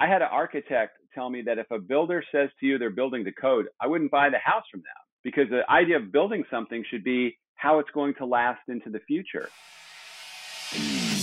I had an architect tell me that if a builder says to you they're building the code, I wouldn't buy the house from them because the idea of building something should be how it's going to last into the future.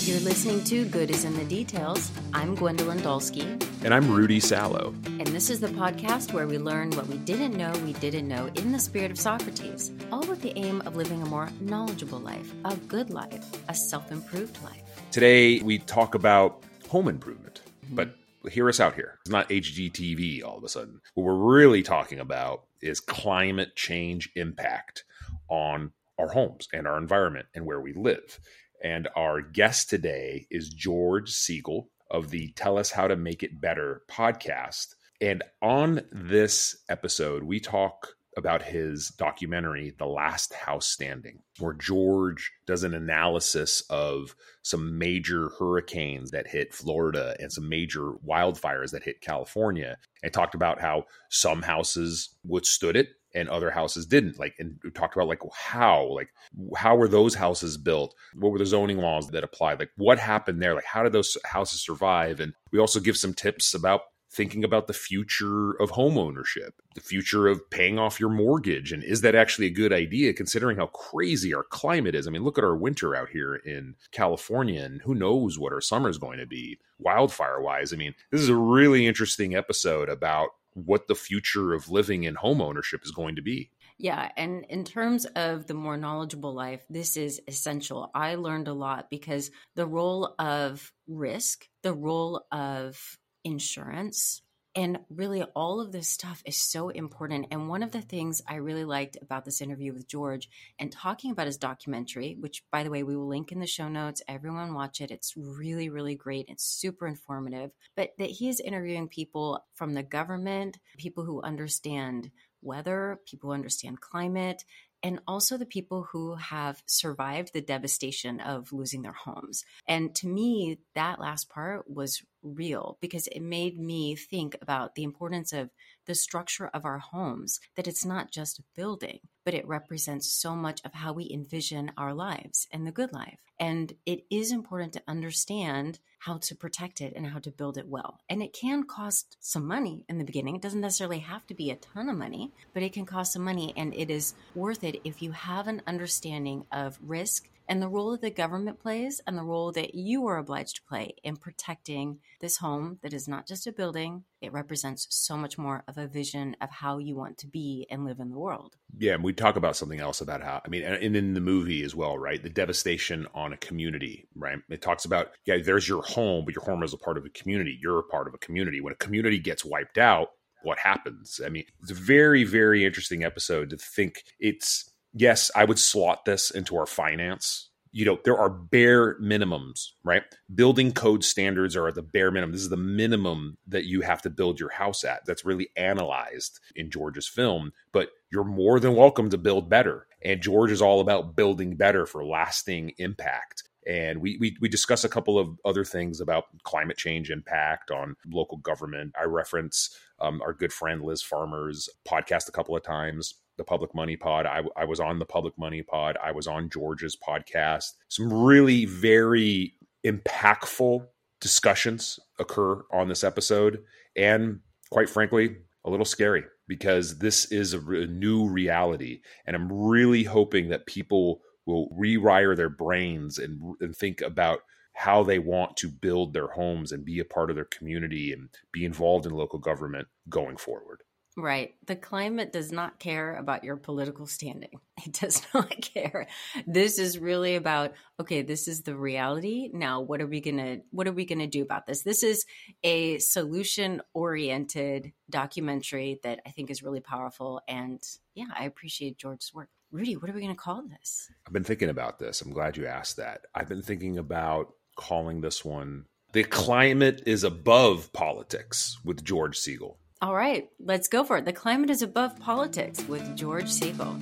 You're listening to Good is in the Details. I'm Gwendolyn Dolske. And I'm Rudy Salo. And this is the podcast where we learn what we didn't know we didn't know in the spirit of Socrates, all with the aim of living a more knowledgeable life, a good life, a self improved life. Today, we talk about home improvement, mm-hmm. but hear us out here. It's not HGTV all of a sudden. What we're really talking about is climate change impact on our homes and our environment and where we live. And our guest today is George Siegal of the Tell Us How to Make It Better podcast. And on this episode, we talk about his documentary, The Last House Standing, where George does an analysis of some major hurricanes that hit Florida and some major wildfires that hit California, and talked about how some houses withstood it and other houses didn't like and talked about like how like how were those houses built? What were the zoning laws that applied like what happened there? Like how did those houses survive? And we also give some tips about thinking about the future of home ownership the future of paying off your mortgage and is that actually a good idea considering how crazy our climate is i mean look at our winter out here in california and who knows what our summer is going to be wildfire wise i mean this is a really interesting episode about what the future of living in home ownership is going to be. Yeah, and in terms of the more knowledgeable life, this is essential. I learned a lot because the role of risk, the role of insurance, and really, all of this stuff is so important. And one of the things I really liked about this interview with George and talking about his documentary, which, by the way, we will link in the show notes. Everyone watch it. It's really, really great. It's super informative. But that he is interviewing people from the government, people who understand weather, people who understand climate, and also the people who have survived the devastation of losing their homes. And to me, that last part was real because it made me think about the importance of the structure of our homes, that it's not just a building, but it represents so much of how we envision our lives and the good life. And it is important to understand how to protect it and how to build it well. And it can cost some money in the beginning. It doesn't necessarily have to be a ton of money, but it can cost some money. And it is worth it if you have an understanding of risk and the role that the government plays and the role that you are obliged to play in protecting this home that is not just a building. It represents so much more of a vision of how you want to be and live in the world. Yeah, and we talk about something else about how I mean, and in the movie as well, right? The devastation on a community, right? It talks about yeah, there's your home, but your home is a part of a community. You're a part of a community. When a community gets wiped out, what happens? I mean, it's a very, very interesting episode to think it's yes, I would slot this into our finance. You know, there are bare minimums, right? Building code standards are at the bare minimum. This is the minimum that you have to build your house at. That's really analyzed in George's film, but you're more than welcome to build better. And George is all about building better for lasting impact and we, we we discuss a couple of other things about climate change impact on local government. I reference um, our good friend Liz Farmer's podcast a couple of times the Public Money Pod. I, I was on the Public Money Pod. I was on George's podcast. Some really very impactful discussions occur on this episode. And quite frankly, a little scary because this is a, a new reality. And I'm really hoping that people will rewire their brains and, and think about how they want to build their homes and be a part of their community and be involved in local government going forward. Right. The climate does not care about your political standing. It does not care. This is really about okay, this is the reality. Now, what are we going to what are we going to do about this? This is a solution-oriented documentary that I think is really powerful and yeah, I appreciate George's work. Rudy, what are we going to call this? I've been thinking about this. I'm glad you asked that. I've been thinking about calling this one The Climate is Above Politics with George Siegal. All right, let's go for it. The climate is above politics with George Siegal.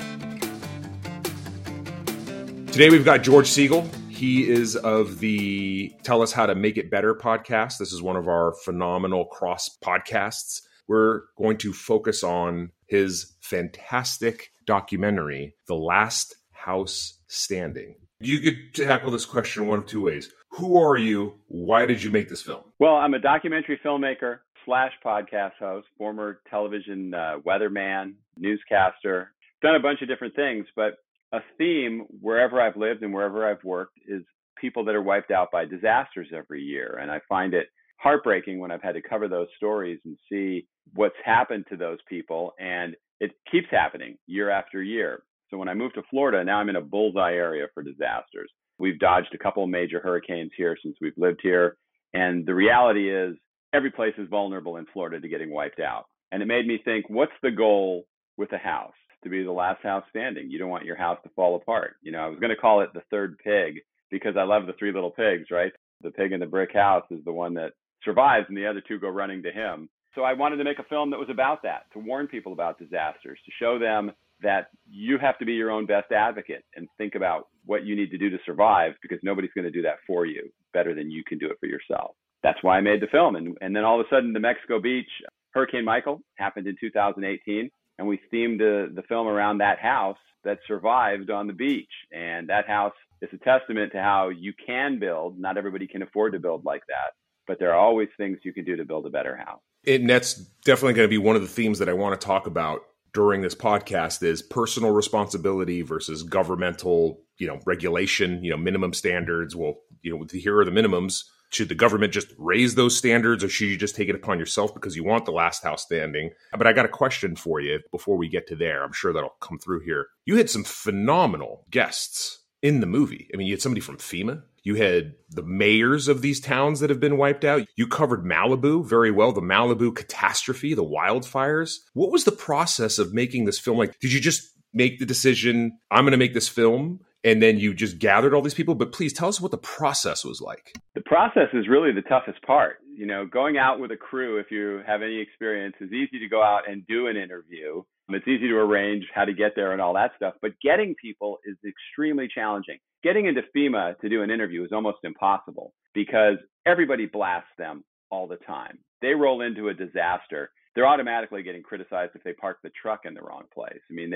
Today we've got George Siegal. He is of the Tell Us How to Make It Better podcast. This is one of our phenomenal cross podcasts. We're going to focus on his fantastic documentary, The Last House Standing. You could tackle this question one of two ways. Who are you? Why did you make this film? Well, I'm a documentary filmmaker slash podcast host, former television uh, weatherman, newscaster. Done a bunch of different things, but a theme wherever I've lived and wherever I've worked is people that are wiped out by disasters every year. And I find it heartbreaking when I've had to cover those stories and see what's happened to those people. And it keeps happening year after year. So when I moved to Florida, now I'm in a bullseye area for disasters. We've dodged a couple major hurricanes here since we've lived here. And the reality is, every place is vulnerable in Florida to getting wiped out. And it made me think, what's the goal with a house? To be the last house standing. You don't want your house to fall apart. You know, I was going to call it the third pig because I love the three little pigs, right? The pig in the brick house is the one that survives and the other two go running to him. So I wanted to make a film that was about that, to warn people about disasters, to show them that you have to be your own best advocate and think about what you need to do to survive because nobody's going to do that for you better than you can do it for yourself. That's why I made the film. And, and then all of a sudden, the Mexico Beach Hurricane Michael happened in 2018, and we themed the, the film around that house that survived on the beach. And that house is a testament to how you can build. Not everybody can afford to build like that, but there are always things you can do to build a better house. And that's definitely going to be one of the themes that I want to talk about during this podcast is personal responsibility versus governmental, you know, regulation, you know, minimum standards. Well, you know, here are the minimums. Should the government just raise those standards or should you just take it upon yourself because you want the last house standing? But I got a question for you before we get to there. I'm sure that'll come through here. You had some phenomenal guests in the movie. I mean, you had somebody from FEMA, you had the mayors of these towns that have been wiped out. You covered Malibu very well, the Malibu catastrophe, the wildfires. What was the process of making this film? Like, did you just make the decision, I'm going to make this film? And then you just gathered all these people. But please tell us what the process was like. The process is really the toughest part. You know, going out with a crew, if you have any experience, is easy to go out and do an interview. It's easy to arrange how to get there and all that stuff. But getting people is extremely challenging getting into FEMA to do an interview is almost impossible because everybody blasts them all the time. They roll into a disaster. They're automatically getting criticized if they park the truck in the wrong place. I mean,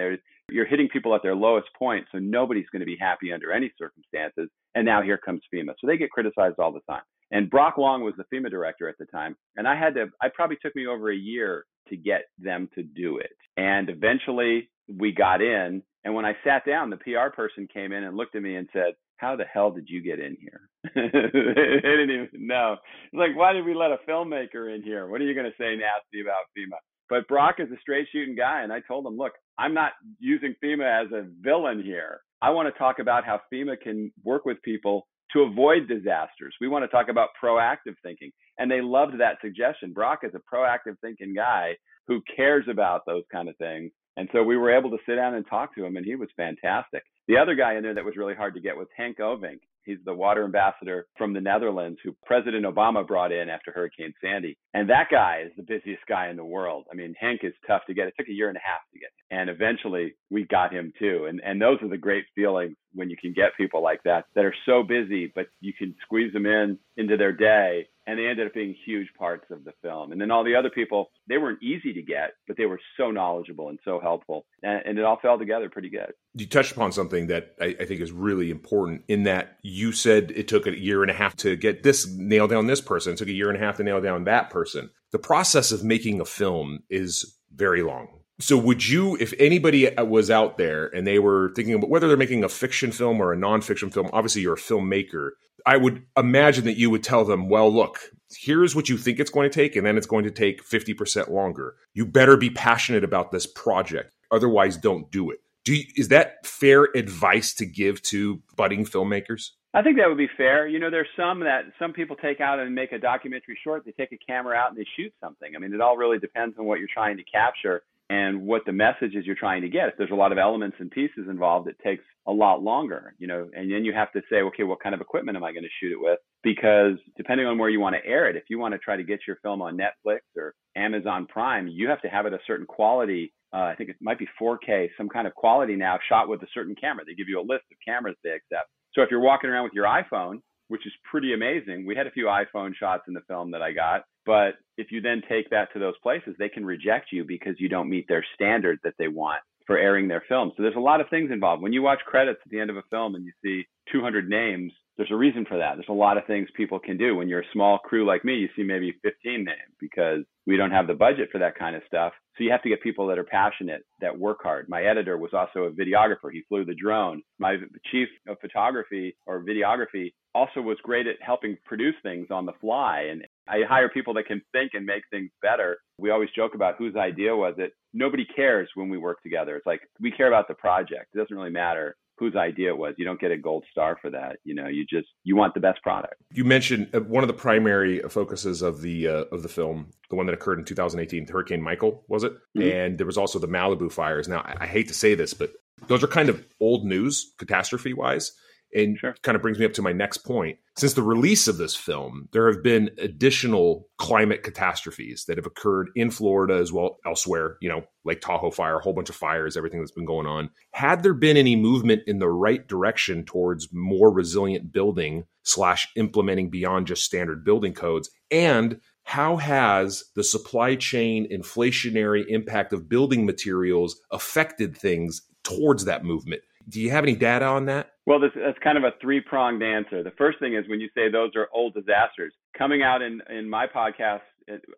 you're hitting people at their lowest point, so nobody's going to be happy under any circumstances. And now here comes FEMA. So they get criticized all the time. And Brock Long was the FEMA director at the time. And I had to, I probably took me over a year to get them to do it. And eventually we got in and when I sat down, the PR person came in and looked at me and said, How the hell did you get in here? they didn't even know. It's like, why did we let a filmmaker in here? What are you going to say nasty about FEMA? But Brock is a straight shooting guy. And I told him, Look, I'm not using FEMA as a villain here. I want to talk about how FEMA can work with people to avoid disasters. We want to talk about proactive thinking. And they loved that suggestion. Brock is a proactive thinking guy who cares about those kind of things and so we were able to sit down and talk to him, and he was fantastic. The other guy in there that was really hard to get was Hank Ovink. He's the water ambassador from the Netherlands who President Obama brought in after Hurricane Sandy. And that guy is the busiest guy in the world. I mean, Hank is tough to get. It took a year and a half to get him. And eventually we got him too. And and those are the great feelings when you can get people like that that are so busy, but you can squeeze them in into their day and they ended up being huge parts of the film. And then all the other people, they weren't easy to get, but they were so knowledgeable and so helpful, and, and it all fell together pretty good. You touched upon something that I, I, think is really important in that you said it took a year and a half to get this nail down this person, it took a year and a half to nail down that person. The process of making a film is very long. So, would you, if anybody uh, was out there and they were thinking about whether they're making a fiction film or a nonfiction film, obviously you're a filmmaker, I would imagine that you would tell them, well, look, here's what you think it's going to take, and then it's going to take 50% longer. You better be passionate about this project. Otherwise, don't do it. Do you, is that fair advice to give to budding filmmakers? I think that would be fair. You know, there's some that some people take out and make a documentary short. They take a camera out and they shoot something. I mean, it all really depends on what you're trying to capture and what the message is you're trying to get. If there's a lot of elements and pieces involved, it takes a lot longer, you know, and then you have to say, okay, what kind of equipment am I going to shoot it with? Because depending on where you want to air it, if you want to try to get your film on Netflix or Amazon Prime, you have to have it a certain quality. Uh, I think it might be 4K, some kind of quality now, shot with a certain camera. They give you a list of cameras they accept. So if you're walking around with your iPhone, which is pretty amazing, we had a few iPhone shots in the film that I got but if you then take that to those places, they can reject you because you don't meet their standard that they want for airing their film. So there's a lot of things involved. When you watch credits at the end of a film and you see 200 names, there's a reason for that. There's a lot of things people can do. When you're a small crew like me, you see maybe 15 names because we don't have the budget for that kind of stuff. So you have to get people that are passionate, that work hard. My editor was also a videographer. He flew the drone. My chief of photography or videography also was great at helping produce things on the fly. And I hire people that can think and make things better. We always joke about whose idea was it. Nobody cares when we work together. It's like we care about the project. It doesn't really matter whose idea it was. You don't get a gold star for that. You know, you just you want the best product. You mentioned uh, one of the primary focuses of the uh, of the film, the one that occurred in 2018, Hurricane Michael, was it? Mm-hmm. And there was also the Malibu fires. Now, I, I hate to say this, but those are kind of old news catastrophe wise. And sure. kind of brings me up to my next point. Since the release of this film, there have been additional climate catastrophes that have occurred in Florida as well elsewhere, you know, Lake Tahoe fire, a whole bunch of fires, everything that's been going on. Had there been any movement in the right direction towards more resilient building slash implementing beyond just standard building codes? And how has the supply chain inflationary impact of building materials affected things towards that movement? Do you have any data on that? Well, this, that's kind of a three pronged answer. The first thing is when you say those are old disasters, coming out in, in my podcast,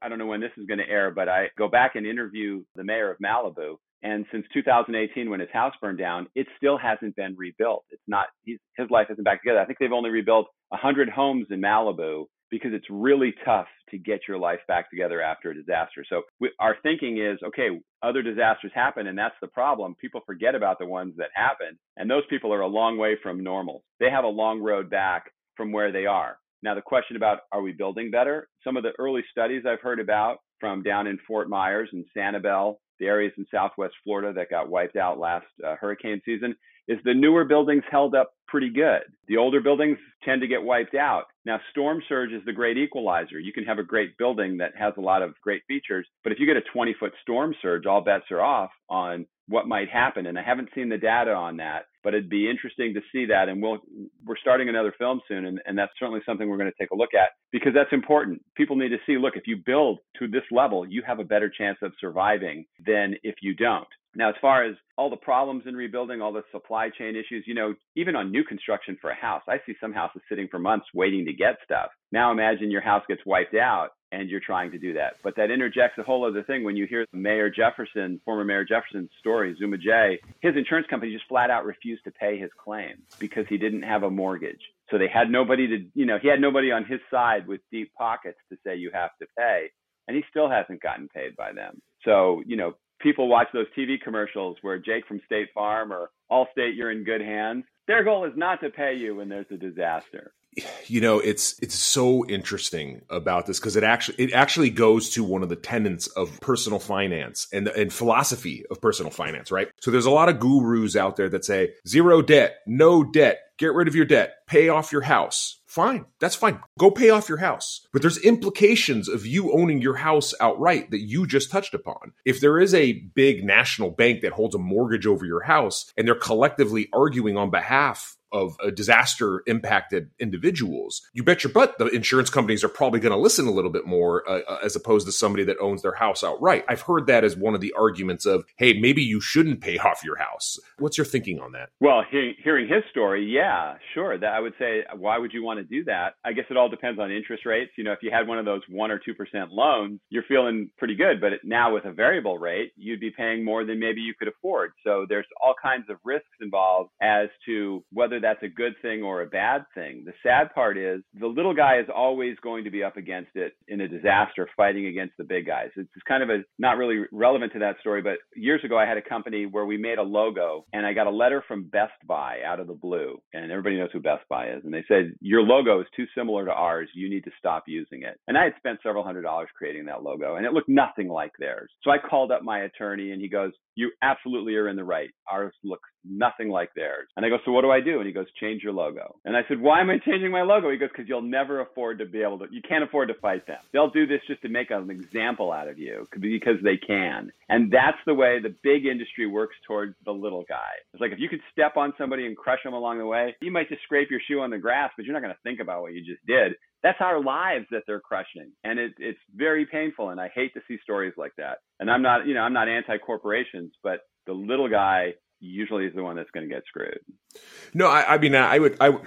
I don't know when this is going to air, but I go back and interview the mayor of Malibu. And since 2018, when his house burned down, it still hasn't been rebuilt. It's not, his life isn't back together. I think they've only rebuilt 100 homes in Malibu because it's really tough to get your life back together after a disaster. So we, our thinking is, okay, other disasters happen, and that's the problem. People forget about the ones that happen, and those people are a long way from normal. They have a long road back from where they are. Now, the question about are we building better? Some of the early studies I've heard about from down in Fort Myers and Sanibel, the areas in Southwest Florida that got wiped out last uh, hurricane season, is the newer buildings held up pretty good. The older buildings tend to get wiped out. Now, storm surge is the great equalizer. You can have a great building that has a lot of great features, but if you get a 20 foot storm surge, all bets are off on what might happen. And I haven't seen the data on that, but it'd be interesting to see that. And we'll, we're starting another film soon, and, and that's certainly something we're going to take a look at because that's important. People need to see look, if you build to this level, you have a better chance of surviving than if you don't. Now, as far as all the problems in rebuilding, all the supply chain issues, you know, even on new construction for a house, I see some houses sitting for months waiting to get stuff. Now imagine your house gets wiped out and you're trying to do that. But that interjects a whole other thing. When you hear Mayor Jefferson, former Mayor Jefferson's story, Zuma Jay, his insurance company just flat out refused to pay his claim because he didn't have a mortgage. So they had nobody to, you know, he had nobody on his side with deep pockets to say you have to pay. And he still hasn't gotten paid by them. So, you know, people watch those TV commercials where Jake from State Farm or Allstate, you're in good hands. Their goal is not to pay you when there's a disaster. You know, it's it's so interesting about this because it actually it actually goes to one of the tenets of personal finance and and philosophy of personal finance, right? So there's a lot of gurus out there that say zero debt, no debt, get rid of your debt, pay off your house fine. That's fine. Go pay off your house. But there's implications of you owning your house outright that you just touched upon. If there is a big national bank that holds a mortgage over your house and they're collectively arguing on behalf of disaster impacted individuals, you bet your butt the insurance companies are probably going to listen a little bit more uh, uh, as opposed to somebody that owns their house outright. I've heard that as one of the arguments of, hey, maybe you shouldn't pay off your house. What's your thinking on that? Well, he- hearing his story, yeah, sure. That I would say, why would you want to do that? I guess it all depends on interest rates. You know, if you had one of those one or two percent loans, you're feeling pretty good. But now with a variable rate, you'd be paying more than maybe you could afford. So there's all kinds of risks involved as to whether that's a good thing or a bad thing. The sad part is the little guy is always going to be up against it in a disaster fighting against the big guys. It's kind of a not really relevant to that story, but years ago I had a company where we made a logo and I got a letter from Best Buy out of the blue. And everybody knows who Best Buy is. And they said, Your logo is too similar to ours. You need to stop using it. And I had spent several hundred dollars creating that logo and it looked nothing like theirs. So I called up my attorney and he goes, You absolutely are in the right. Ours looks nothing like theirs. And I go, So what do I do? And he goes, change your logo. And I said, why am I changing my logo? He goes, because you'll never afford to be able to, you can't afford to fight them. They'll do this just to make an example out of you because they can. And that's the way the big industry works towards the little guy. It's like if you could step on somebody and crush them along the way, you might just scrape your shoe on the grass, but you're not going to think about what you just did. That's our lives that they're crushing. And it, it's very painful. And I hate to see stories like that. And I'm not, you know, I'm not anti corporations, but the little guy usually is the one that's going to get screwed. No, I, I mean, I would, I,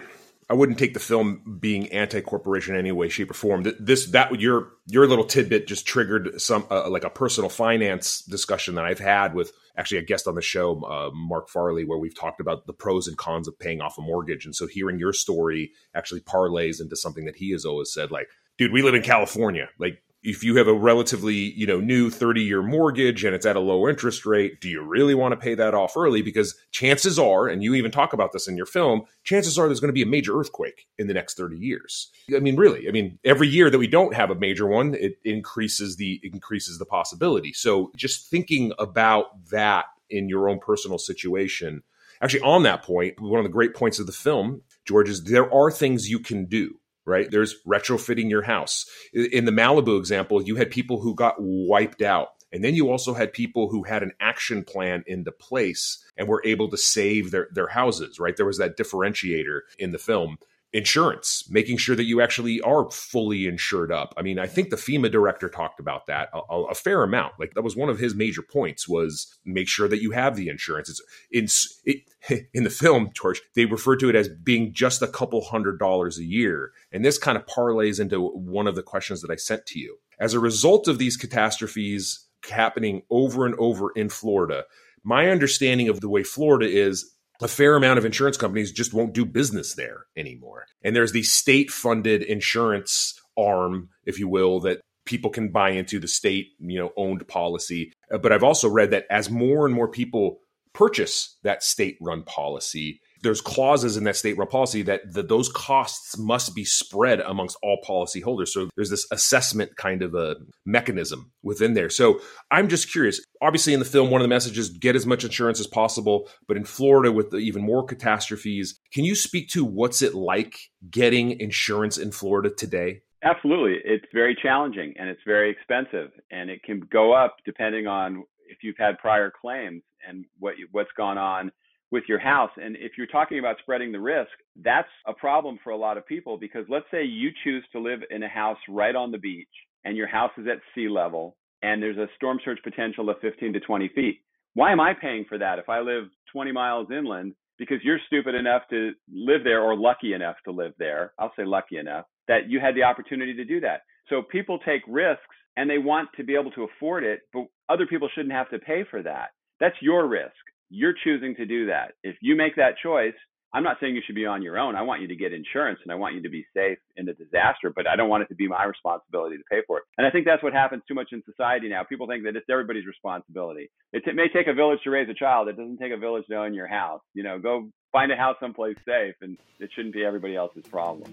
I wouldn't take the film being anti-corporation in any way, shape, or form. This that your your little tidbit just triggered some uh, like a personal finance discussion that I've had with actually a guest on the show, uh, Mark Farley, where we've talked about the pros and cons of paying off a mortgage. And so hearing your story actually parlays into something that he has always said, like, dude, we live in California. Like if you have a relatively you know new 30 year mortgage and it's at a low interest rate do you really want to pay that off early? Because chances are and you even talk about this in your film chances are there's going to be a major earthquake in the next 30 years. I mean really i mean every year that we don't have a major one it increases the increases the possibility. So just thinking about that in your own personal situation actually on that point one of the great points of the film george is there are things you can do right? There's retrofitting your house. In the Malibu example, you had people who got wiped out. And then you also had people who had an action plan into place and were able to save their, their houses, right? There was that differentiator in the film insurance, making sure that you actually are fully insured up. I mean, I think the FEMA director talked about that a, a, fair amount. Like that was one of his major points was make sure that you have the insurance. It's in it, in the film, George, they refer to it as being just a couple hundred dollars a year, and this kind of parlays into one of the questions that I sent to you. As a result of these catastrophes happening over and over in Florida, my understanding of the way Florida is a fair amount of insurance companies just won't do business there anymore. And there's the state funded insurance arm, if you will, that people can buy into the state, you know, owned policy. Uh, but I've also read that as more and more people purchase that state run policy, there's clauses in that state run policy that the, those costs must be spread amongst all policyholders. So there's this assessment kind of a mechanism within there. So I'm just curious. Obviously, in the film, one of the messages get as much insurance as possible. But in Florida, with even more catastrophes, can you speak to what's it like getting insurance in Florida today? Absolutely. It's very challenging and it's very expensive, and it can go up depending on if you've had prior claims and what what's gone on with your house. And if you're talking about spreading the risk, that's a problem for a lot of people because let's say you choose to live in a house right on the beach and your house is at sea level and there's a storm surge potential of 15 to 20 feet. Why am I paying for that if I live 20 miles inland? Because you're stupid enough to live there or lucky enough to live there. I'll say lucky enough that you had the opportunity to do that. So people take risks and they want to be able to afford it, but other people shouldn't have to pay for that. That's your risk. You're choosing to do that. If you make that choice, I'm not saying you should be on your own. I want you to get insurance and I want you to be safe in the disaster, but I don't want it to be my responsibility to pay for it. And I think that's what happens too much in society now. People think that it's everybody's responsibility. It t- may take a village to raise a child. It doesn't take a village to own your house. You know, go find a house someplace safe and it shouldn't be everybody else's problem.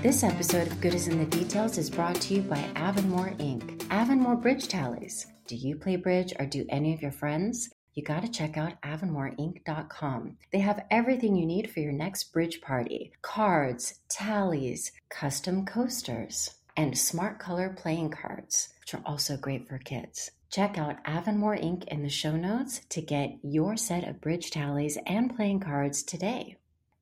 This episode of Good is in the Details is brought to you by Avonmore Inc. Avonmore Bridge Tallies do you play bridge or do any of your friends? You got to check out avonmoreinc.com. They have everything you need for your next bridge party cards, tallies, custom coasters, and smart color playing cards, which are also great for kids. Check out Avonmore Inc. in the show notes to get your set of bridge tallies and playing cards today.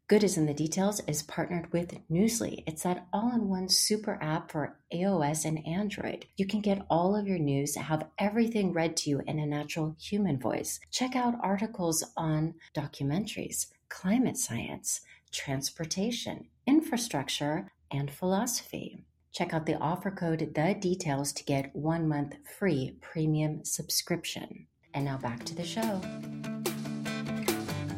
Good is in the Details is partnered with Newsly. It's that all in one super app for iOS and Android. You can get all of your news, have everything read to you in a natural human voice. Check out articles on documentaries, climate science, transportation, infrastructure, and philosophy. Check out the offer code The Details to get one month free premium subscription. And now back to the show.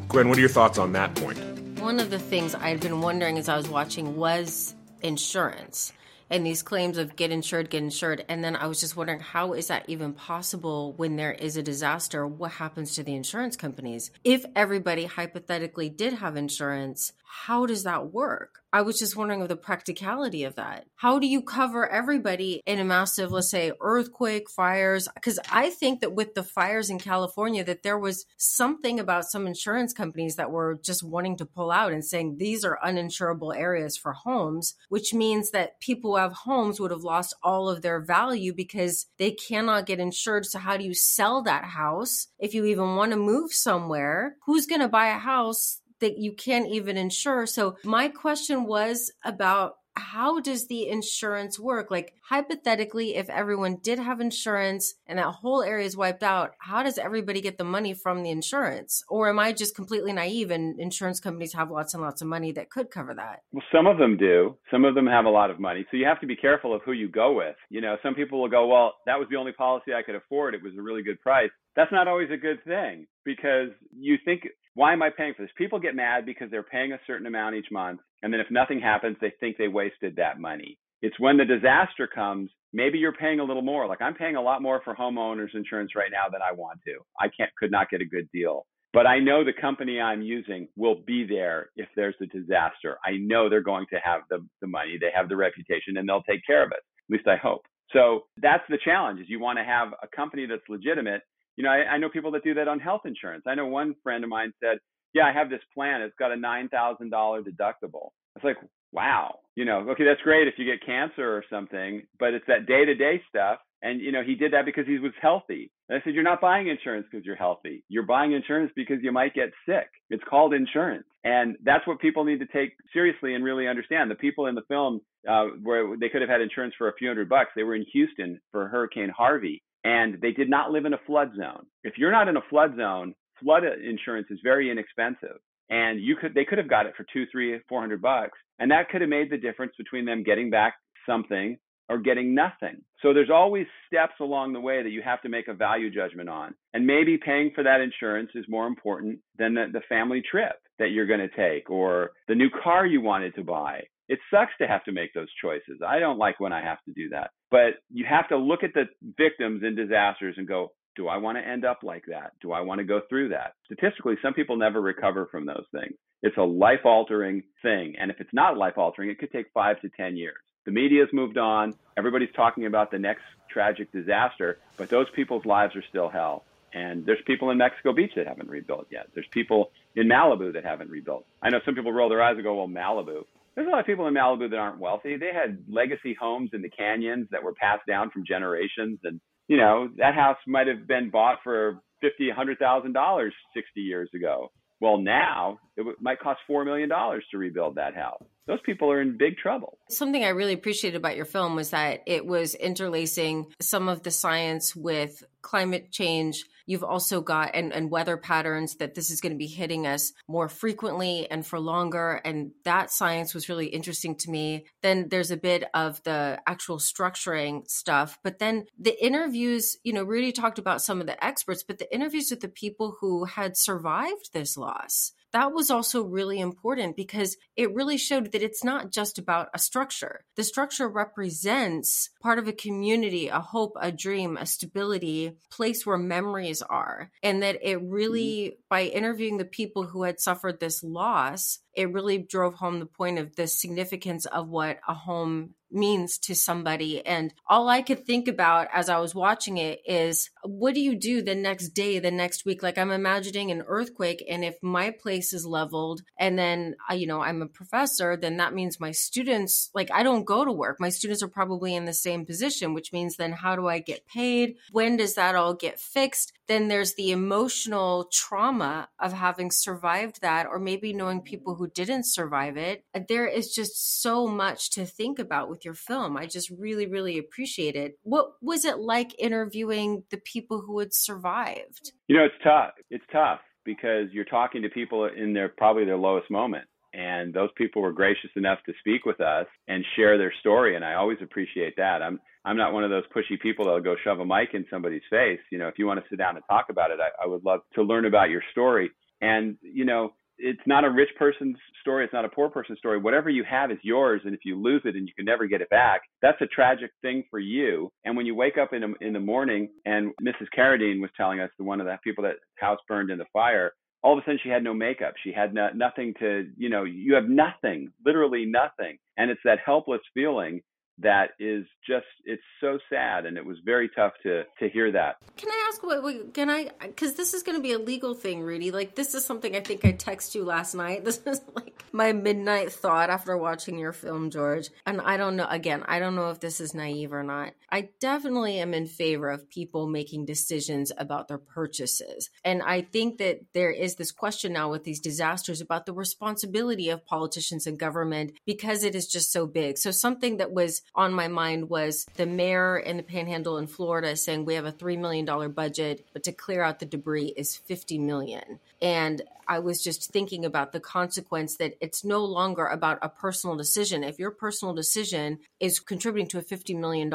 Gwen, what are your thoughts on that point? One of the things I'd been wondering as I was watching was insurance and these claims of get insured, get insured. And then I was just wondering, how is that even possible when there is a disaster? What happens to the insurance companies? If everybody hypothetically did have insurance, how does that work? I was just wondering of the practicality of that. How do you cover everybody in a massive, let's say, earthquake, fires? Because I think that with the fires in California, that there was something about some insurance companies that were just wanting to pull out and saying these are uninsurable areas for homes, which means that people who have homes would have lost all of their value because they cannot get insured. So how do you sell that house if you even want to move somewhere? Who's going to buy a house that you can't even insure. So my question was about how does the insurance work? Like, hypothetically, if everyone did have insurance and that whole area is wiped out, how does everybody get the money from the insurance? Or am I just completely naive and insurance companies have lots and lots of money that could cover that? Well, some of them do. Some of them have a lot of money. So you have to be careful of who you go with. You know, some people will go, well, that was the only policy I could afford. It was a really good price. That's not always a good thing because you think why am I paying for this? People get mad because they're paying a certain amount each month. And then if nothing happens, they think they wasted that money. It's when the disaster comes, maybe you're paying a little more. Like I'm paying a lot more for homeowners insurance right now than I want to. I can't, could not get a good deal. But I know the company I'm using will be there if there's a disaster. I know they're going to have the, the money, they have the reputation, and they'll take care of it. At least I hope. So that's the challenge is you want to have a company that's legitimate you know, I, I know people that do that on health insurance. I know one friend of mine said, yeah, I have this plan. It's got a $9,000 deductible. It's like, wow, you know, okay, that's great if you get cancer or something, but it's that day to day stuff. And, you know, he did that because he was healthy. And I said, you're not buying insurance because you're healthy. You're buying insurance because you might get sick. It's called insurance. And that's what people need to take seriously and really understand. The people in the film uh, where they could have had insurance for a few hundred bucks, they were in Houston for Hurricane Harvey and they did not live in a flood zone. If you're not in a flood zone, flood insurance is very inexpensive. And you could, they could have got it for two, three, four hundred bucks. And that could have made the difference between them getting back something or getting nothing. So there's always steps along the way that you have to make a value judgment on. And maybe paying for that insurance is more important than the, the family trip that you're going to take or the new car you wanted to buy it sucks to have to make those choices. I don't like when I have to do that. But you have to look at the victims in disasters and go, do I want to end up like that? Do I want to go through that? Statistically, some people never recover from those things. It's a life altering thing. And if it's not life altering, it could take five to 10 years. The media's moved on. Everybody's talking about the next tragic disaster, but those people's lives are still hell. And there's people in Mexico Beach that haven't rebuilt yet. There's people in Malibu that haven't rebuilt. I know some people roll their eyes and go, well, Malibu there's a lot of people in Malibu that aren't wealthy. They had legacy homes in the canyons that were passed down from generations, and you know that house might have been bought for fifty, hundred thousand dollars sixty years ago. Well, now it might cost $4 million to rebuild that house. Those people are in big trouble. Something I really appreciated about your film was that it was interlacing some of the science with climate change. You've also got and, and weather patterns that this is going to be hitting us more frequently and for longer. And that science was really interesting to me. Then there's a bit of the actual structuring stuff. But then the interviews, you know, Rudy talked about some of the experts, but the interviews with the people who had survived this loss that was also really important because it really showed that it's not just about a structure. The structure represents part of a community, a hope, a dream, a stability, place where memories are. And that it really, mm-hmm. by interviewing the people who had suffered this loss, it really drove home the point of the significance of what a home means to somebody. And all I could think about as I was watching it is what do you do the next day, the next week? Like I'm imagining an earthquake. And if my place is leveled and then, uh, you know, I'm a professor, then that means my students, like I don't go to work. My students are probably in the same position, which means then how do I get paid? When does that all get fixed? Then there's the emotional trauma of having survived that, or maybe knowing people who didn't survive it. There is just so much to think about with your film. I just really, really appreciate it. What was it like interviewing the people who had survived? You know, it's tough. It's tough because you're talking to people in their probably their lowest moment. And those people were gracious enough to speak with us and share their story. And I always appreciate that. I'm I'm not one of those pushy people that'll go shove a mic in somebody's face. You know, if you want to sit down and talk about it, I, I would love to learn about your story. And, you know, it's not a rich person's story. It's not a poor person's story. Whatever you have is yours. And if you lose it and you can never get it back, that's a tragic thing for you. And when you wake up in, a, in the morning and Mrs. Carradine was telling us, the one of the people that house burned in the fire, all of a sudden she had no makeup. She had no, nothing to, you know, you have nothing, literally nothing. And it's that helpless feeling that is just it's so sad and it was very tough to to hear that. Can i ask what, can i because this is going to be a legal thing rudy. Like this is something i think i text you last night. This is like my midnight thought after watching your film george. And i don't know again i don't know if this is naive or not. I definitely am in favor of people making decisions about their purchases. And i think that there is this question now with these disasters about the responsibility of politicians and government because it is just so big. So something that was on my mind was the mayor in the panhandle in Florida saying we have a $3 million budget, but to clear out the debris is 50 million. And I was just thinking about the consequence that it's no longer about a personal decision. If your personal decision is contributing to a $50 million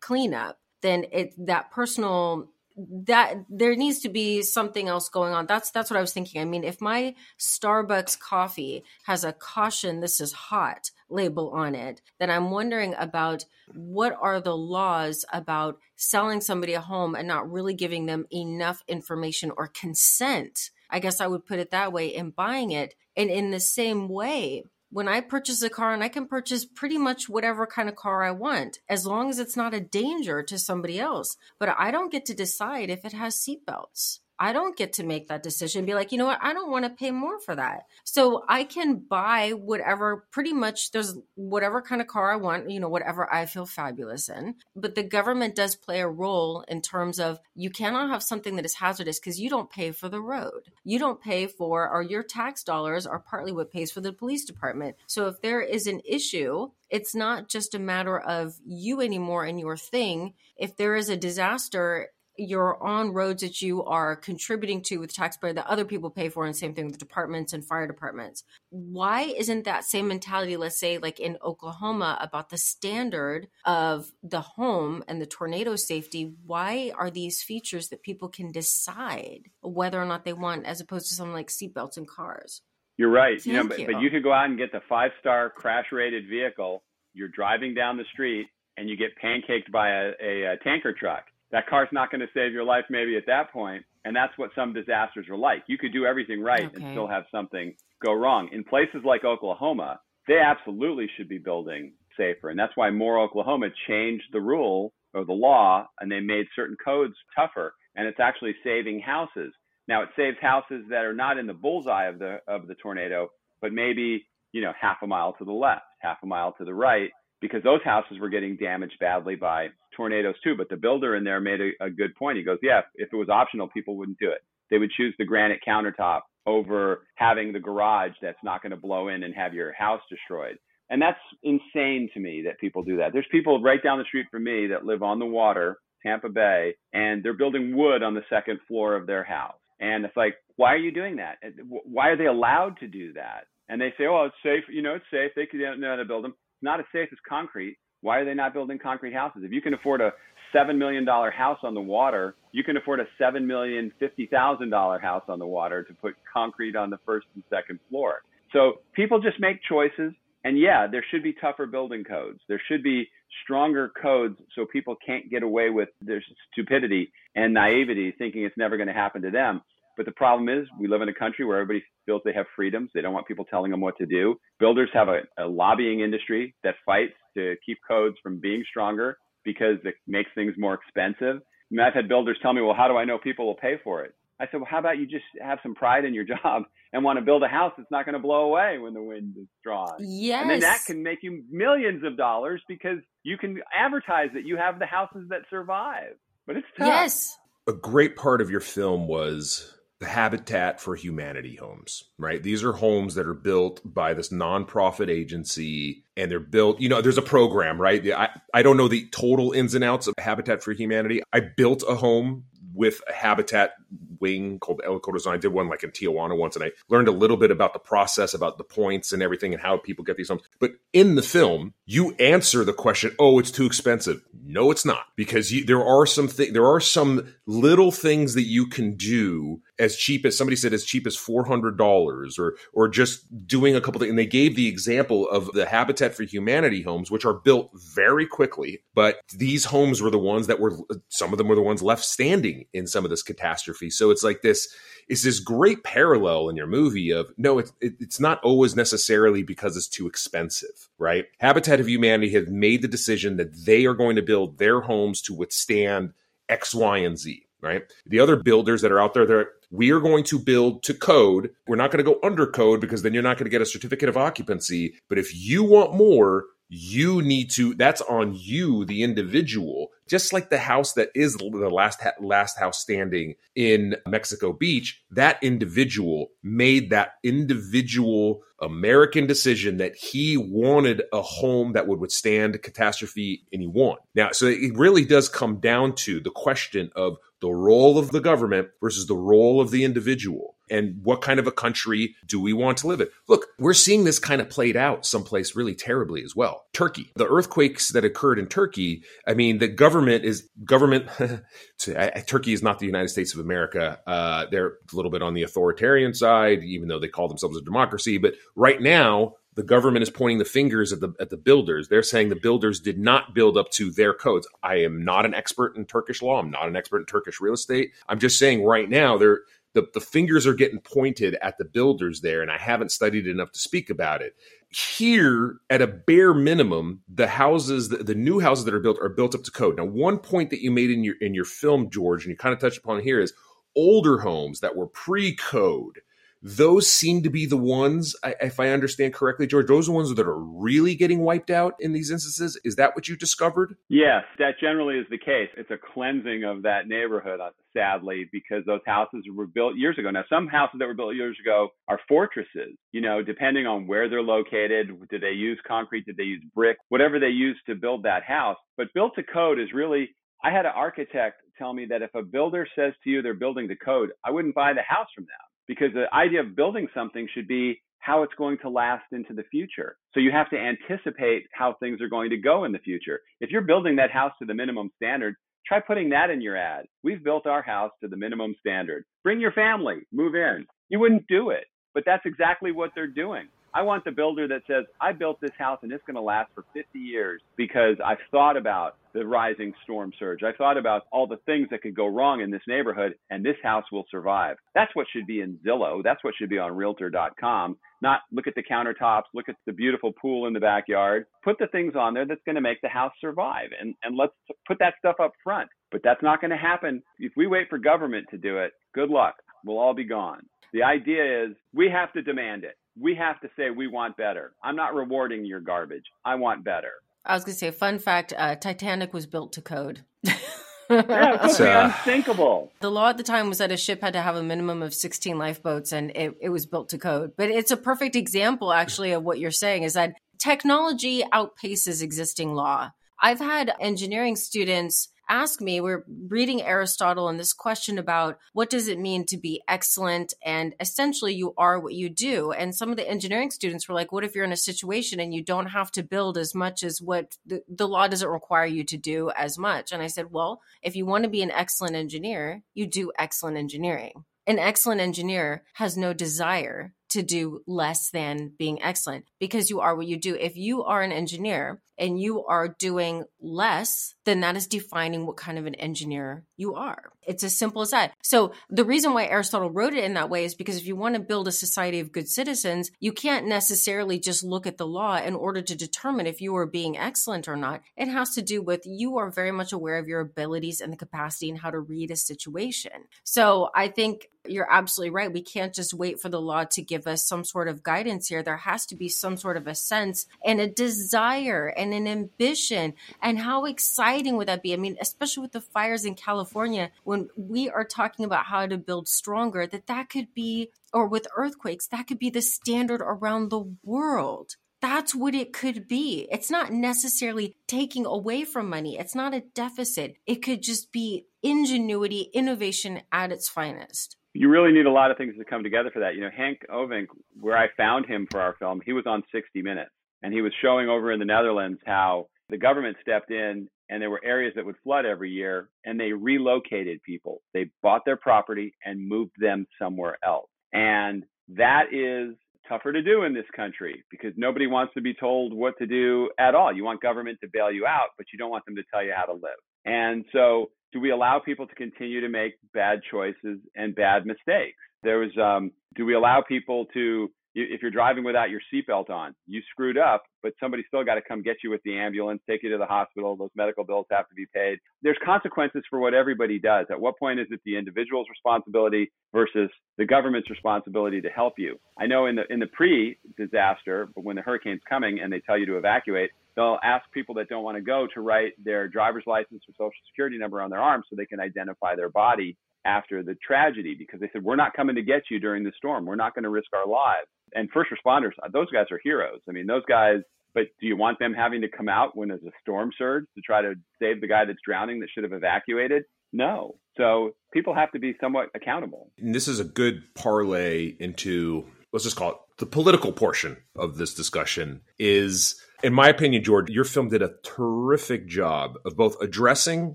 cleanup, then it that personal that there needs to be something else going on that's that's what i was thinking i mean if my starbucks coffee has a caution this is hot label on it then i'm wondering about what are the laws about selling somebody a home and not really giving them enough information or consent i guess i would put it that way in buying it and in the same way when I purchase a car and I can purchase pretty much whatever kind of car I want as long as it's not a danger to somebody else. But I don't get to decide if it has seatbelts. I don't get to make that decision. Be like, you know what? I don't want to pay more for that. So I can buy whatever, pretty much, there's whatever kind of car I want, you know, whatever I feel fabulous in. But the government does play a role in terms of you cannot have something that is hazardous because you don't pay for the road. You don't pay for, or your tax dollars are partly what pays for the police department. So if there is an issue, it's not just a matter of you anymore and your thing. If there is a disaster, you're on roads that you are contributing to with taxpayer that other people pay for and same thing with departments and fire departments. Why isn't that same mentality let's say like in oklahoma about the standard of the home and the tornado safety? Why are these features that people can decide whether or not they want as opposed to something like seatbelts in cars? You're right. Thank you know but you. but you could go out and get the five star crash rated vehicle. You're driving down the street and you get pancaked by a, a, a tanker truck that car's not going to save your life maybe at that point and that's what some disasters are like. You could do everything right okay. and still have something go wrong. In places like oklahoma they absolutely should be building safer and that's why Moore oklahoma changed the rule or the law and they made certain codes tougher and it's actually saving houses. Now it saves houses that are not in the bullseye of the of the tornado but maybe you know half a mile to the left half a mile to the right because those houses were getting damaged badly by tornadoes too. But the builder in there made a, a good point. He goes, yeah, if it was optional, people wouldn't do it. They would choose the granite countertop over having the garage that's not going to blow in and have your house destroyed. And that's insane to me that people do that. There's people right down the street from me that live on the water, Tampa Bay, and they're building wood on the second floor of their house. And it's like, why are you doing that? Why are they allowed to do that? And they say, oh, it's safe. You know, it's safe. They can know how to build them not as safe as concrete. Why are they not building concrete houses? If you can afford a seven million dollar house on the water, you can afford a seven million fifty thousand dollar house on the water to put concrete on the first and second floor. So people just make choices. And yeah, there should be tougher building codes. There should be stronger codes so people can't get away with their stupidity and naivety thinking it's never going to happen to them. But the problem is, we live in a country where everybody feels they have freedoms. They don't want people telling them what to do. Builders have a, a lobbying industry that fights to keep codes from being stronger because it makes things more expensive. I mean, I've had builders tell me, well, how do I know people will pay for it? I said, well, how about you just have some pride in your job and want to build a house that's not going to blow away when the wind is strong? Yes. And then that can make you millions of dollars because you can advertise that you have the houses that survive. But it's tough. Yes. A great part of your film was the Habitat for Humanity homes, right? These are homes that are built by this nonprofit agency and they're built, you know, there's a program, right? I, I don't know the total ins and outs of Habitat for Humanity. I built a home with a habitat wing called El Corazon. I did one like in Tijuana once, and I learned a little bit about the process, about the points and everything, and how people get these homes. But in the film, you answer the question, "Oh, it's too expensive." No, it's not, because you, there are some th- there are some little things that you can do as cheap as somebody said as cheap as $400 or or just doing a couple things. And they gave the example of the habitat for humanity homes which are built very quickly but these homes were the ones that were some of them were the ones left standing in some of this catastrophe. So it's like this is this great parallel in your movie of no it's it, it's not always necessarily because it's too expensive right? Habitat of humanity has made the decision that they are going to build their homes to withstand x y and z right? The other builders that are out there they're we are going to build to code. We're not going to go under code because then you're not going to get a certificate of occupancy. But if you want more, you need to that's on you the individual just like the house that is the last last house standing in Mexico Beach that individual made that individual American decision that he wanted a home that would withstand catastrophe and he won now so it really does come down to the question of the role of the government versus the role of the individual and what kind of a country do we want to live in? Look, we're seeing this kind of played out someplace really terribly as well. Turkey, the earthquakes that occurred in Turkey. I mean, the government is government. Turkey is not the United States of America. Uh, they're a little bit on the authoritarian side, even though they call themselves a democracy. But right now, the government is pointing the fingers at the at the builders. They're saying the builders did not build up to their codes. I am not an expert in Turkish law. I'm not an expert in Turkish real estate. I'm just saying right now they're the, the fingers are getting pointed at the builders there, and I haven't studied enough to speak about it. Here, at a bare minimum, the houses, the, the new houses that are built are built up to code. Now, one point that you made in your in your film, George, and you kind of touched upon here is older homes that were pre-code those seem to be the ones, if I understand correctly, George, those are the ones that are really getting wiped out in these instances. Is that what you discovered? Yes, that generally is the case. It's a cleansing of that neighborhood, uh, sadly, because those houses were built years ago. Now, some houses that were built years ago are fortresses, you know, depending on where they're located. Did they use concrete? Did they use brick? Whatever they used to build that house. But built to code is really I had an architect tell me that if a builder says to you they're building to code, I wouldn't buy the house from them because the idea of building something should be how it's going to last into the future. So you have to anticipate how things are going to go in the future. If you're building that house to the minimum standard, try putting that in your ad. We've built our house to the minimum standard. Bring your family, move in. You wouldn't do it, but that's exactly what they're doing. I want the builder that says, I built this house and it's going to last for 50 years because I've thought about the rising storm surge. I thought about all the things that could go wrong in this neighborhood and this house will survive. That's what should be in Zillow. That's what should be on realtor.com. Not look at the countertops, look at the beautiful pool in the backyard. Put the things on there that's going to make the house survive and, and let's put that stuff up front. But that's not going to happen. If we wait for government to do it, good luck. We'll all be gone. The idea is we have to demand it we have to say we want better. I'm not rewarding your garbage. I want better. I was going to say, fun fact: uh, Titanic was built to code. yeah, it's uh, unsinkable. The law at the time was that a ship had to have a minimum of 16 lifeboats, and it, it was built to code. But it's a perfect example, actually, of what you're saying: is that technology outpaces existing law. I've had engineering students ask me, we're reading Aristotle and this question about what does it mean to be excellent? And essentially, you are what you do. And some of the engineering students were like, what if you're in a situation and you don't have to build as much as what the, the law doesn't require you to do as much? And I said, well, if you want to be an excellent engineer, you do excellent engineering. An excellent engineer has no desire to do less than being excellent because you are what you do. If you are an engineer and you are doing less, then that is defining what kind of an engineer you are. It's as simple as that. So the reason why Aristotle wrote it in that way is because if you want to build a society of good citizens, you can't necessarily just look at the law in order to determine if you are being excellent or not. It has to do with you are very much aware of your abilities and the capacity and how to read a situation. So I think you're absolutely right. We can't just wait for the law to give us some sort of guidance here. There has to be some sort of a sense and a desire and an ambition. And how exciting would that be? I mean, especially with the fires in California, when we are talking about how to build stronger, that that could be, or with earthquakes, that could be the standard around the world. That's what it could be. It's not necessarily taking away from money. It's not a deficit. It could just be ingenuity, innovation at its finest you really need a lot of things to come together for that. You know, Hank Ovink, where I found him for our film, he was on 60 Minutes and he was showing over in the Netherlands how the government stepped in and there were areas that would flood every year and they relocated people. They bought their property and moved them somewhere else. And that is tougher to do in this country because nobody wants to be told what to do at all. You want government to bail you out, but you don't want them to tell you how to live. And so, do we allow people to continue to make bad choices and bad mistakes? There was, um, do we allow people to if you're driving without your seatbelt on, you screwed up, but somebody still got to come get you with the ambulance, take you to the hospital. Those medical bills have to be paid. There's consequences for what everybody does. At what point is it the individual's responsibility versus the government's responsibility to help you? I know in the in the pre-disaster, but when the hurricane's coming and they tell you to evacuate, they'll ask people that don't want to go to write their driver's license or social security number on their arm so they can identify their body after the tragedy because they said we're not coming to get you during the storm. We're not going to risk our lives and first responders, uh, those guys are heroes. I mean, those guys. But do you want them having to come out when there's a storm surge to try to save the guy that's drowning that should have evacuated? No. So people have to be somewhat accountable. And this is a good parlay into let's just call it the political portion of this discussion is in my opinion george your film did a terrific job of both addressing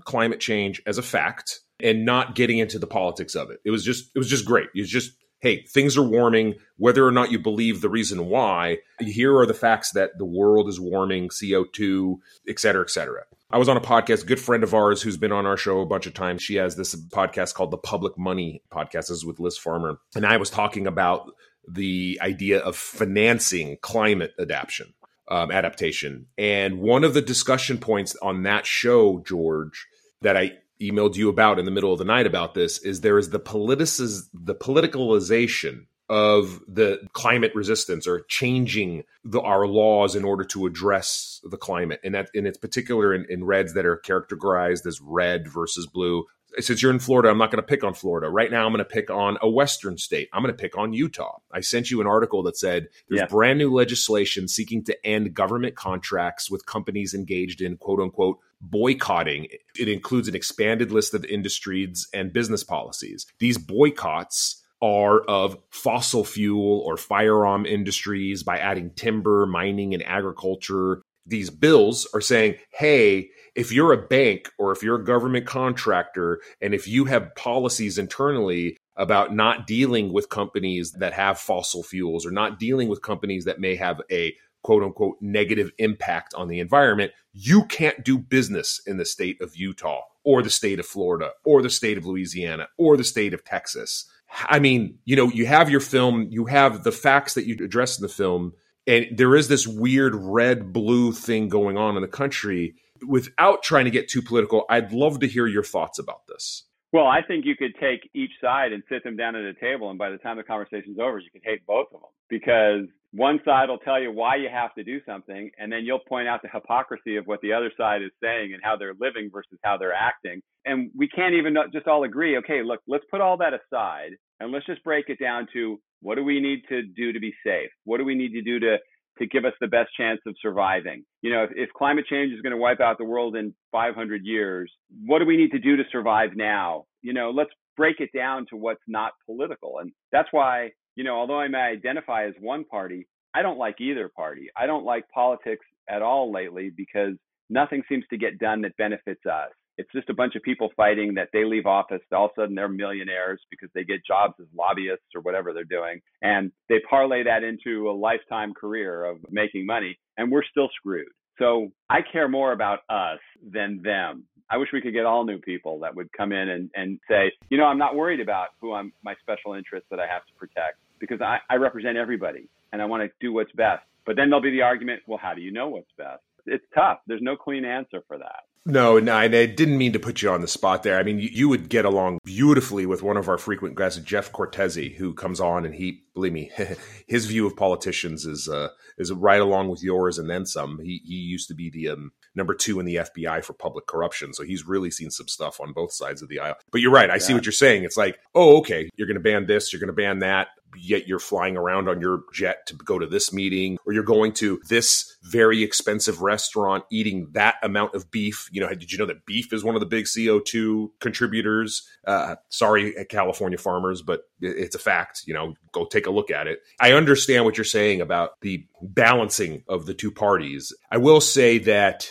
climate change as a fact and not getting into the politics of it it was just it was just great it was just hey, things are warming, whether or not you believe the reason why. Here are the facts that the world is warming, CO2, et cetera, et cetera. I was on a podcast, good friend of ours who's been on our show a bunch of times. She has this podcast called the Public Money Podcast. This is with Liz Farmer. And I was talking about the idea of financing climate adaptation. Um, adaptation. And one of the discussion points on that show, George, that I emailed you about in the middle of the night about this is there is the politicis the politicalization of the climate resistance or changing the, our laws in order to address the climate and that and it's particular in, in reds that are characterized as red versus blue since you're in Florida, I'm not going to pick on Florida. Right now, I'm going to pick on a Western state. I'm going to pick on Utah. I sent you an article that said there's yeah. brand new legislation seeking to end government contracts with companies engaged in quote unquote boycotting. It includes an expanded list of industries and business policies. These boycotts are of fossil fuel or firearm industries by adding timber, mining, and agriculture. These bills are saying, hey, if you're a bank or if you're a government contractor and if you have policies internally about not dealing with companies that have fossil fuels or not dealing with companies that may have a quote unquote negative impact on the environment, you can't do business in the state of Utah or the state of Florida or the state of Louisiana or the state of Texas. I mean, you know, you have your film, you have the facts that you address in the film, and there is this weird red blue thing going on in the country. Without trying to get too political, I'd love to hear your thoughts about this. Well, I think you could take each side and sit them down at a table, and by the time the conversation's over, you could hate both of them because one side will tell you why you have to do something, and then you'll point out the hypocrisy of what the other side is saying and how they're living versus how they're acting. And we can't even just all agree, okay, look, let's put all that aside and let's just break it down to what do we need to do to be safe? What do we need to do to to give us the best chance of surviving. You know, if, if climate change is going to wipe out the world in 500 years, what do we need to do to survive now? You know, let's break it down to what's not political. And that's why you know, although I may identify as one party, I don't like either party. I don't like politics at all lately because nothing seems to get done that benefits us. It's just a bunch of people fighting that they leave office, all of a sudden they're millionaires because they get jobs as lobbyists or whatever they're doing. And they parlay that into a lifetime career of making money, and we're still screwed. So I care more about us than them. I wish we could get all new people that would come in and, and say, you know, I'm not worried about who I'm my special interests that I have to protect because I, I represent everybody and I want to do what's best. But then there'll be the argument, well, how do you know what's best? It's tough. There's no clean answer for that. No, no, I didn't mean to put you on the spot there. I mean, you, you, would get along beautifully with one of our frequent guests, Jeff Cortese, who comes on and he, believe me, his view of politicians is uh, is right along with yours and then some. He he used to be the um, number two in the FBI for public corruption, so he's really seen some stuff on both sides of the aisle. But you're right. I yeah. see what you're saying. It's like, oh, okay, you're going to ban this, you're going to ban that yet you're flying around on your jet to go to this meeting or you're going to this very expensive restaurant eating that amount of beef you know did you know that beef is one of the big co2 contributors uh, sorry california farmers but it's a fact you know go take a look at it i understand what you're saying about the balancing of the two parties i will say that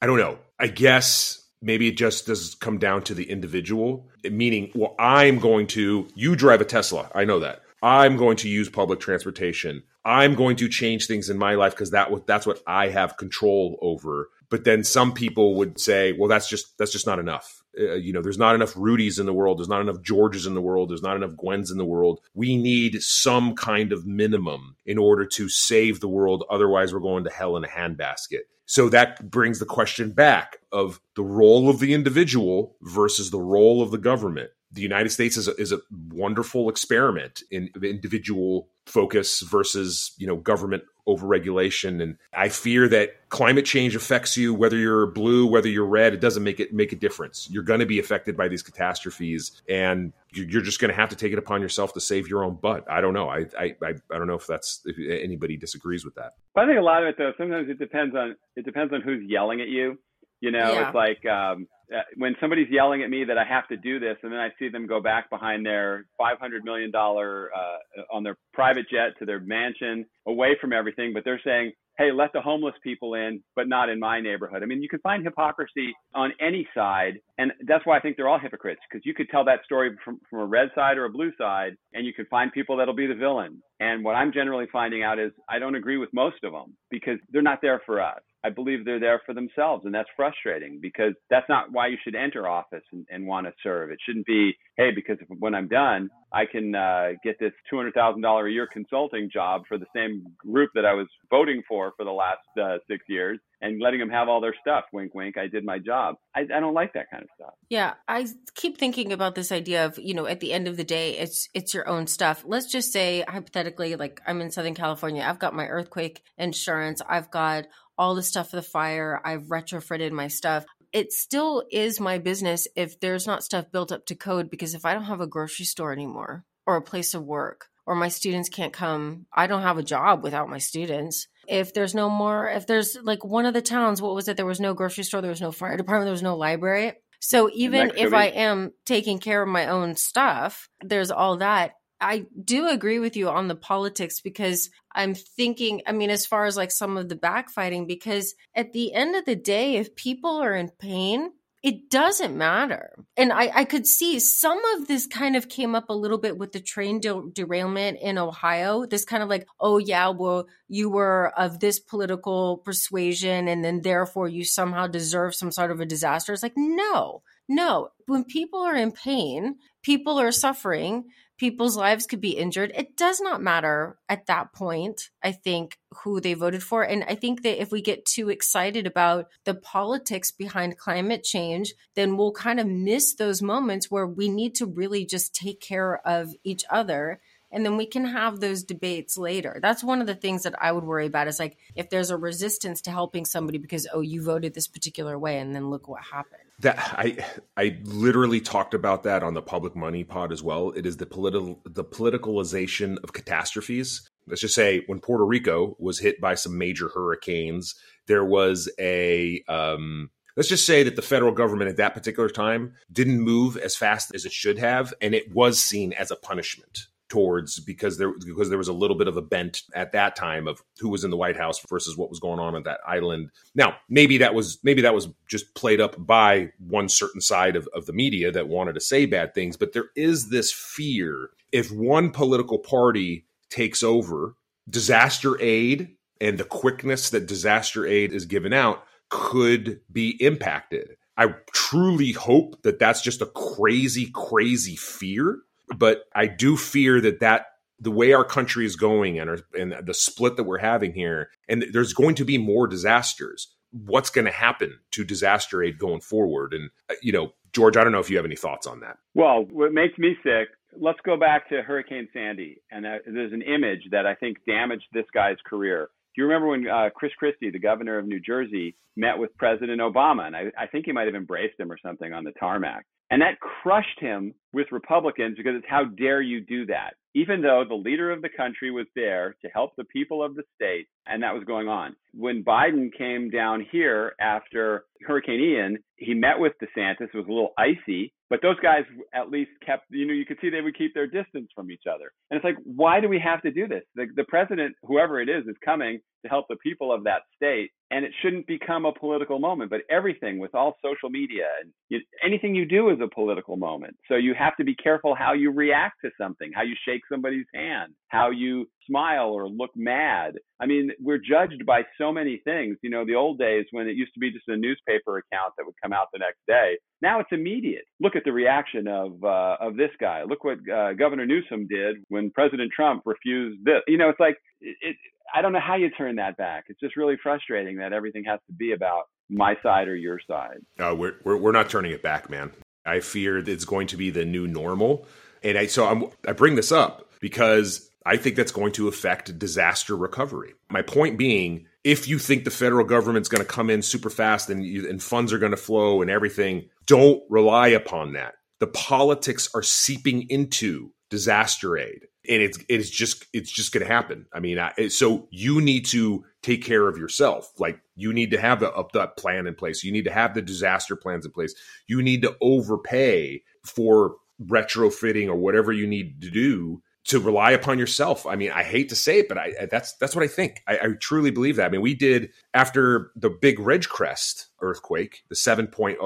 i don't know I guess maybe it just does come down to the individual, meaning, well, I'm going to, you drive a Tesla. I know that. I'm going to use public transportation. I'm going to change things in my life because that that's what I have control over. But then some people would say, well, that's just that's just not enough. Uh, you know, there's not enough Rudies in the world. There's not enough Georges in the world. There's not enough Gwens in the world. We need some kind of minimum in order to save the world. Otherwise, we're going to hell in a handbasket. So that brings the question back of the role of the individual versus the role of the government the United States is a, is a wonderful experiment in individual focus versus you know government overregulation. And i fear that climate change affects you whether you're blue whether you're red it doesn't make it make a difference. You're going to be affected by these catastrophes and you're just going to have to take it upon yourself to save your own butt. I don't know. I i i don't know if that's if anybody disagrees with that. I think a lot of it though sometimes it depends on it depends on who's yelling at you. You know yeah. it's like um uh, when somebody's yelling at me that I have to do this, and then I see them go back behind their five hundred million dollar uh, on their private jet to their mansion, away from everything, but they're saying, "Hey, let the homeless people in, but not in my neighborhood." I mean, you can find hypocrisy on any side, and that's why I think they're all hypocrites because you could tell that story from from a red side or a blue side, and you can find people that'll be the villain. And what I'm generally finding out is I don't agree with most of them because they're not there for us. I believe they're there for themselves. And that's frustrating because that's not why you should enter office and, and want to serve. It shouldn't be, hey, because when I'm done, I can uh, get this $200,000 a year consulting job for the same group that I was voting for for the last uh, six years and letting them have all their stuff. Wink, wink. I did my job. I, I don't like that kind of stuff. Yeah, I keep thinking about this idea of you know at the end of the day, it's it's your own stuff. Let's just say hypothetically, like I'm in Southern California, I've got my earthquake insurance, I've got all the stuff for the fire. I've retrofitted my stuff. It still is my business if there's not stuff built up to code because if I don't have a grocery store anymore or a place of work or my students can't come, I don't have a job without my students. If there's no more, if there's like one of the towns, what was it? There was no grocery store, there was no fire department, there was no library. So even if I am taking care of my own stuff, there's all that. I do agree with you on the politics because I'm thinking, I mean, as far as like some of the backfighting, because at the end of the day, if people are in pain, it doesn't matter. And I, I could see some of this kind of came up a little bit with the train de- derailment in Ohio. This kind of like, oh, yeah, well, you were of this political persuasion, and then therefore you somehow deserve some sort of a disaster. It's like, no, no. When people are in pain, people are suffering people's lives could be injured. It does not matter at that point, I think, who they voted for. And I think that if we get too excited about the politics behind climate change, then we'll kind of miss those moments where we need to really just take care of each other and then we can have those debates later. That's one of the things that I would worry about is like if there's a resistance to helping somebody because oh you voted this particular way and then look what happened. That I I literally talked about that on the public money pod as well. It is the political the politicalization of catastrophes. Let's just say when Puerto Rico was hit by some major hurricanes, there was a um, let's just say that the federal government at that particular time didn't move as fast as it should have, and it was seen as a punishment towards because there because there was a little bit of a bent at that time of who was in the White House versus what was going on at that island. Now, maybe that was maybe that was just played up by one certain side of, of the media that wanted to say bad things, but there is this fear if one political party takes over, disaster aid and the quickness that disaster aid is given out could be impacted. I truly hope that that's just a crazy, crazy fear but I do fear that that the way our country is going and, our, and the split that we're having here, and there's going to be more disasters. What's going to happen to disaster aid going forward? And uh, you know, George, I don't know if you have any thoughts on that. Well, what makes me sick. Let's go back to Hurricane Sandy, and uh, there's an image that I think damaged this guy's career. Do you remember when uh, Chris Christie, the governor of New Jersey, met with President Obama? And I, I think he might have embraced him or something on the tarmac. And that crushed him with Republicans because it's how dare you do that? Even though the leader of the country was there to help the people of the state, and that was going on. When Biden came down here after Hurricane Ian, he met with DeSantis. It was a little icy, but those guys at least kept, you know, you could see they would keep their distance from each other. And it's like, why do we have to do this? The, the president, whoever it is, is coming to help the people of that state and it shouldn't become a political moment but everything with all social media and you, anything you do is a political moment so you have to be careful how you react to something how you shake somebody's hand how you smile or look mad i mean we're judged by so many things you know the old days when it used to be just a newspaper account that would come out the next day now it's immediate look at the reaction of uh, of this guy look what uh, governor newsom did when president trump refused this you know it's like it, it I don't know how you turn that back. It's just really frustrating that everything has to be about my side or your side. Uh, we're, we're, we're not turning it back, man. I fear it's going to be the new normal. And I, so I'm, I bring this up because I think that's going to affect disaster recovery. My point being, if you think the federal government's going to come in super fast and, you, and funds are going to flow and everything, don't rely upon that. The politics are seeping into disaster aid and it's it's just it's just going to happen. I mean, I, so you need to take care of yourself. Like you need to have the up that plan in place. You need to have the disaster plans in place. You need to overpay for retrofitting or whatever you need to do to rely upon yourself. I mean, I hate to say it, but I, that's that's what I think. I, I, truly believe that. I mean, we did after the big Ridgecrest earthquake, the 7.0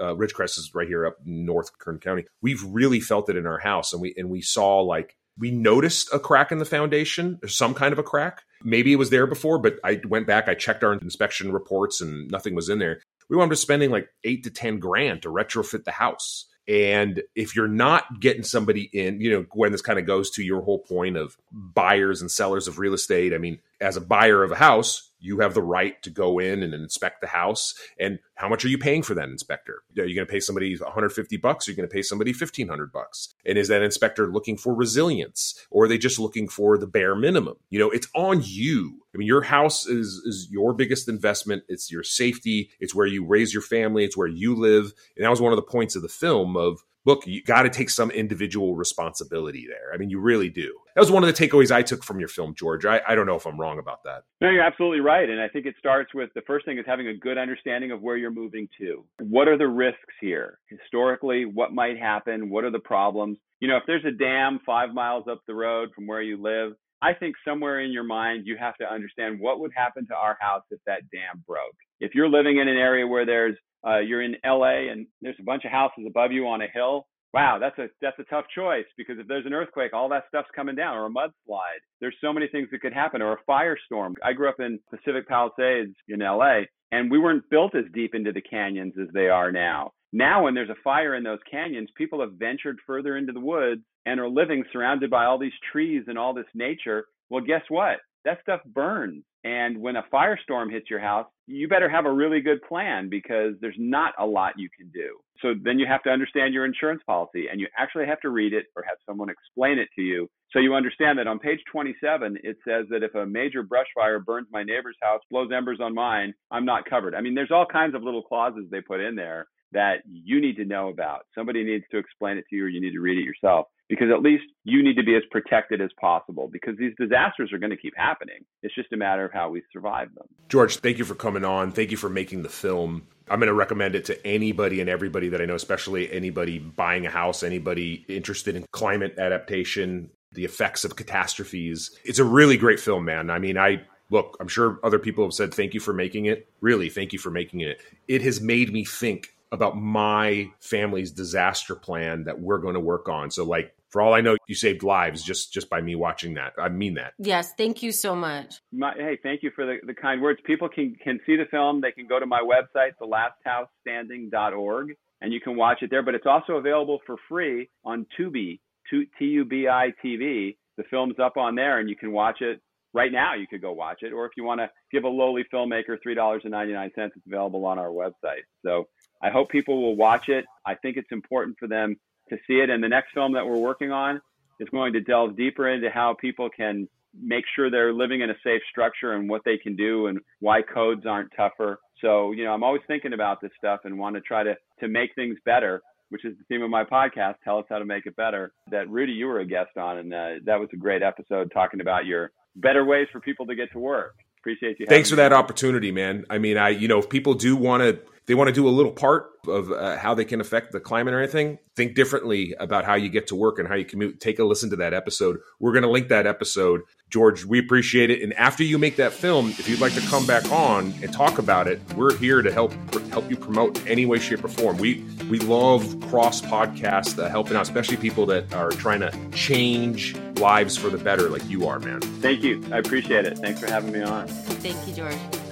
uh, Ridgecrest is right here up north Kern County. We've really felt it in our house, and we and we saw like we noticed a crack in the foundation, some kind of a crack. Maybe it was there before, but I went back, I checked our inspection reports, and nothing was in there. We wound up spending like eight to 10 grand to retrofit the house. And if you're not getting somebody in, you know, when this kind of goes to your whole point of buyers and sellers of real estate, I mean, as a buyer of a house, you have the right to go in and inspect the house. And how much are you paying for that inspector? Are you going to pay somebody 150 bucks? Are you going to pay somebody 1500 bucks? And is that inspector looking for resilience or are they just looking for the bare minimum? You know, it's on you. I mean, your house is is your biggest investment. It's your safety. It's where you raise your family. It's where you live. And that was one of the points of the film of look, you got to take some individual responsibility there. I mean, you really do. That was one of the takeaways I took from your film, George. I, I don't know if I'm wrong about that. No, you're absolutely right. And I think it starts with the first thing is having a good understanding of where you're moving to. What are the risks here? Historically, what might happen? What are the problems? You know, if there's a dam five miles up the road from where you live, I think somewhere in your mind you have to understand what would happen to our house if that dam broke. If you're living in an area where there's uh, you're in LA and there's a bunch of houses above you on a hill. Wow, that's a that's a tough choice because if there's an earthquake, all that stuff's coming down, or a mudslide. There's so many things that could happen, or a firestorm. I grew up in Pacific Palisades in LA, and we weren't built as deep into the canyons as they are now. Now, when there's a fire in those canyons, people have ventured further into the woods and are living surrounded by all these trees and all this nature. Well, guess what? That stuff burns. And when a firestorm hits your house, you better have a really good plan because there's not a lot you can do. So then you have to understand your insurance policy and you actually have to read it or have someone explain it to you. So you understand that on page 27, it says that if a major brush fire burns my neighbor's house, blows embers on mine, I'm not covered. I mean, there's all kinds of little clauses they put in there that you need to know about. Somebody needs to explain it to you or you need to read it yourself because at least you need to be as protected as possible because these disasters are going to keep happening. It's just a matter of how we survive them. George, thank you for coming on. Thank you for making the film. I'm going to recommend it to anybody and everybody that I know, especially anybody buying a house, anybody interested in climate adaptation, the effects of catastrophes. It's a really great film, man. I mean, I look, I'm sure other people have said thank you for making it. Really, thank you for making it. It has made me think about my family's disaster plan that we're going to work on. So like for all I know, you saved lives just just by me watching that. I mean that. Yes, thank you so much. My, hey, thank you for the, the kind words. People can can see the film. They can go to my website, thelasthousestanding.org, and you can watch it there. But it's also available for free on Tubi, T U B I TV. The film's up on there, and you can watch it right now. You could go watch it, or if you want to give a lowly filmmaker three dollars and ninety nine cents, it's available on our website. So I hope people will watch it. I think it's important for them to see it. And the next film that we're working on is going to delve deeper into how people can make sure they're living in a safe structure and what they can do and why codes aren't tougher. So, you know, I'm always thinking about this stuff and want to try to to make things better, which is the theme of my podcast, Tell Us How to Make It Better, that Rudy, you were a guest on. And uh, that was a great episode talking about your better ways for people to get to work. Appreciate you. Thanks for that opportunity, man. I mean, I you know, if people do want to they want to do a little part of uh, how they can affect the climate or anything, think differently about how you get to work and how you commute. Take a listen to that episode. We're going to link that episode. George, we appreciate it. And after you make that film, if you'd like to come back on and talk about it, we're here to help help you promote in any way, shape, or form. We we love cross podcast uh, helping out, especially people that are trying to change lives for the better, like you are, man. Thank you. I appreciate it. Thanks for having me on. Thank you, George.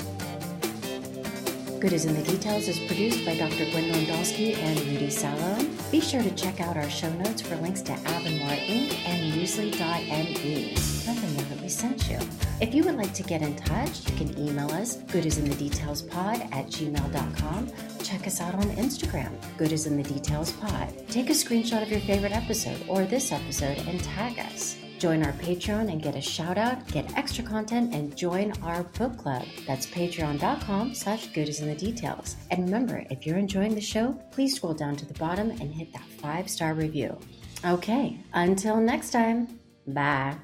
Good is in the Details is produced by Dr. Gwendolyn Dolske and Rudy Salo. Be sure to check out our show notes for links to Avonmore Inc. and Newsly.me. Let them know that we sent you. If you would like to get in touch, you can email us goodisinthedetailspod at gmail.com. Check us out on Instagram, Good is in the Details Pod. Take a screenshot of your favorite episode or this episode and tag us. Join our Patreon and get a shout out, get extra content, and join our book club. That's patreon.com slash good is in the details. And remember, if you're enjoying the show, please scroll down to the bottom and hit that five star review. Okay, until next time, bye.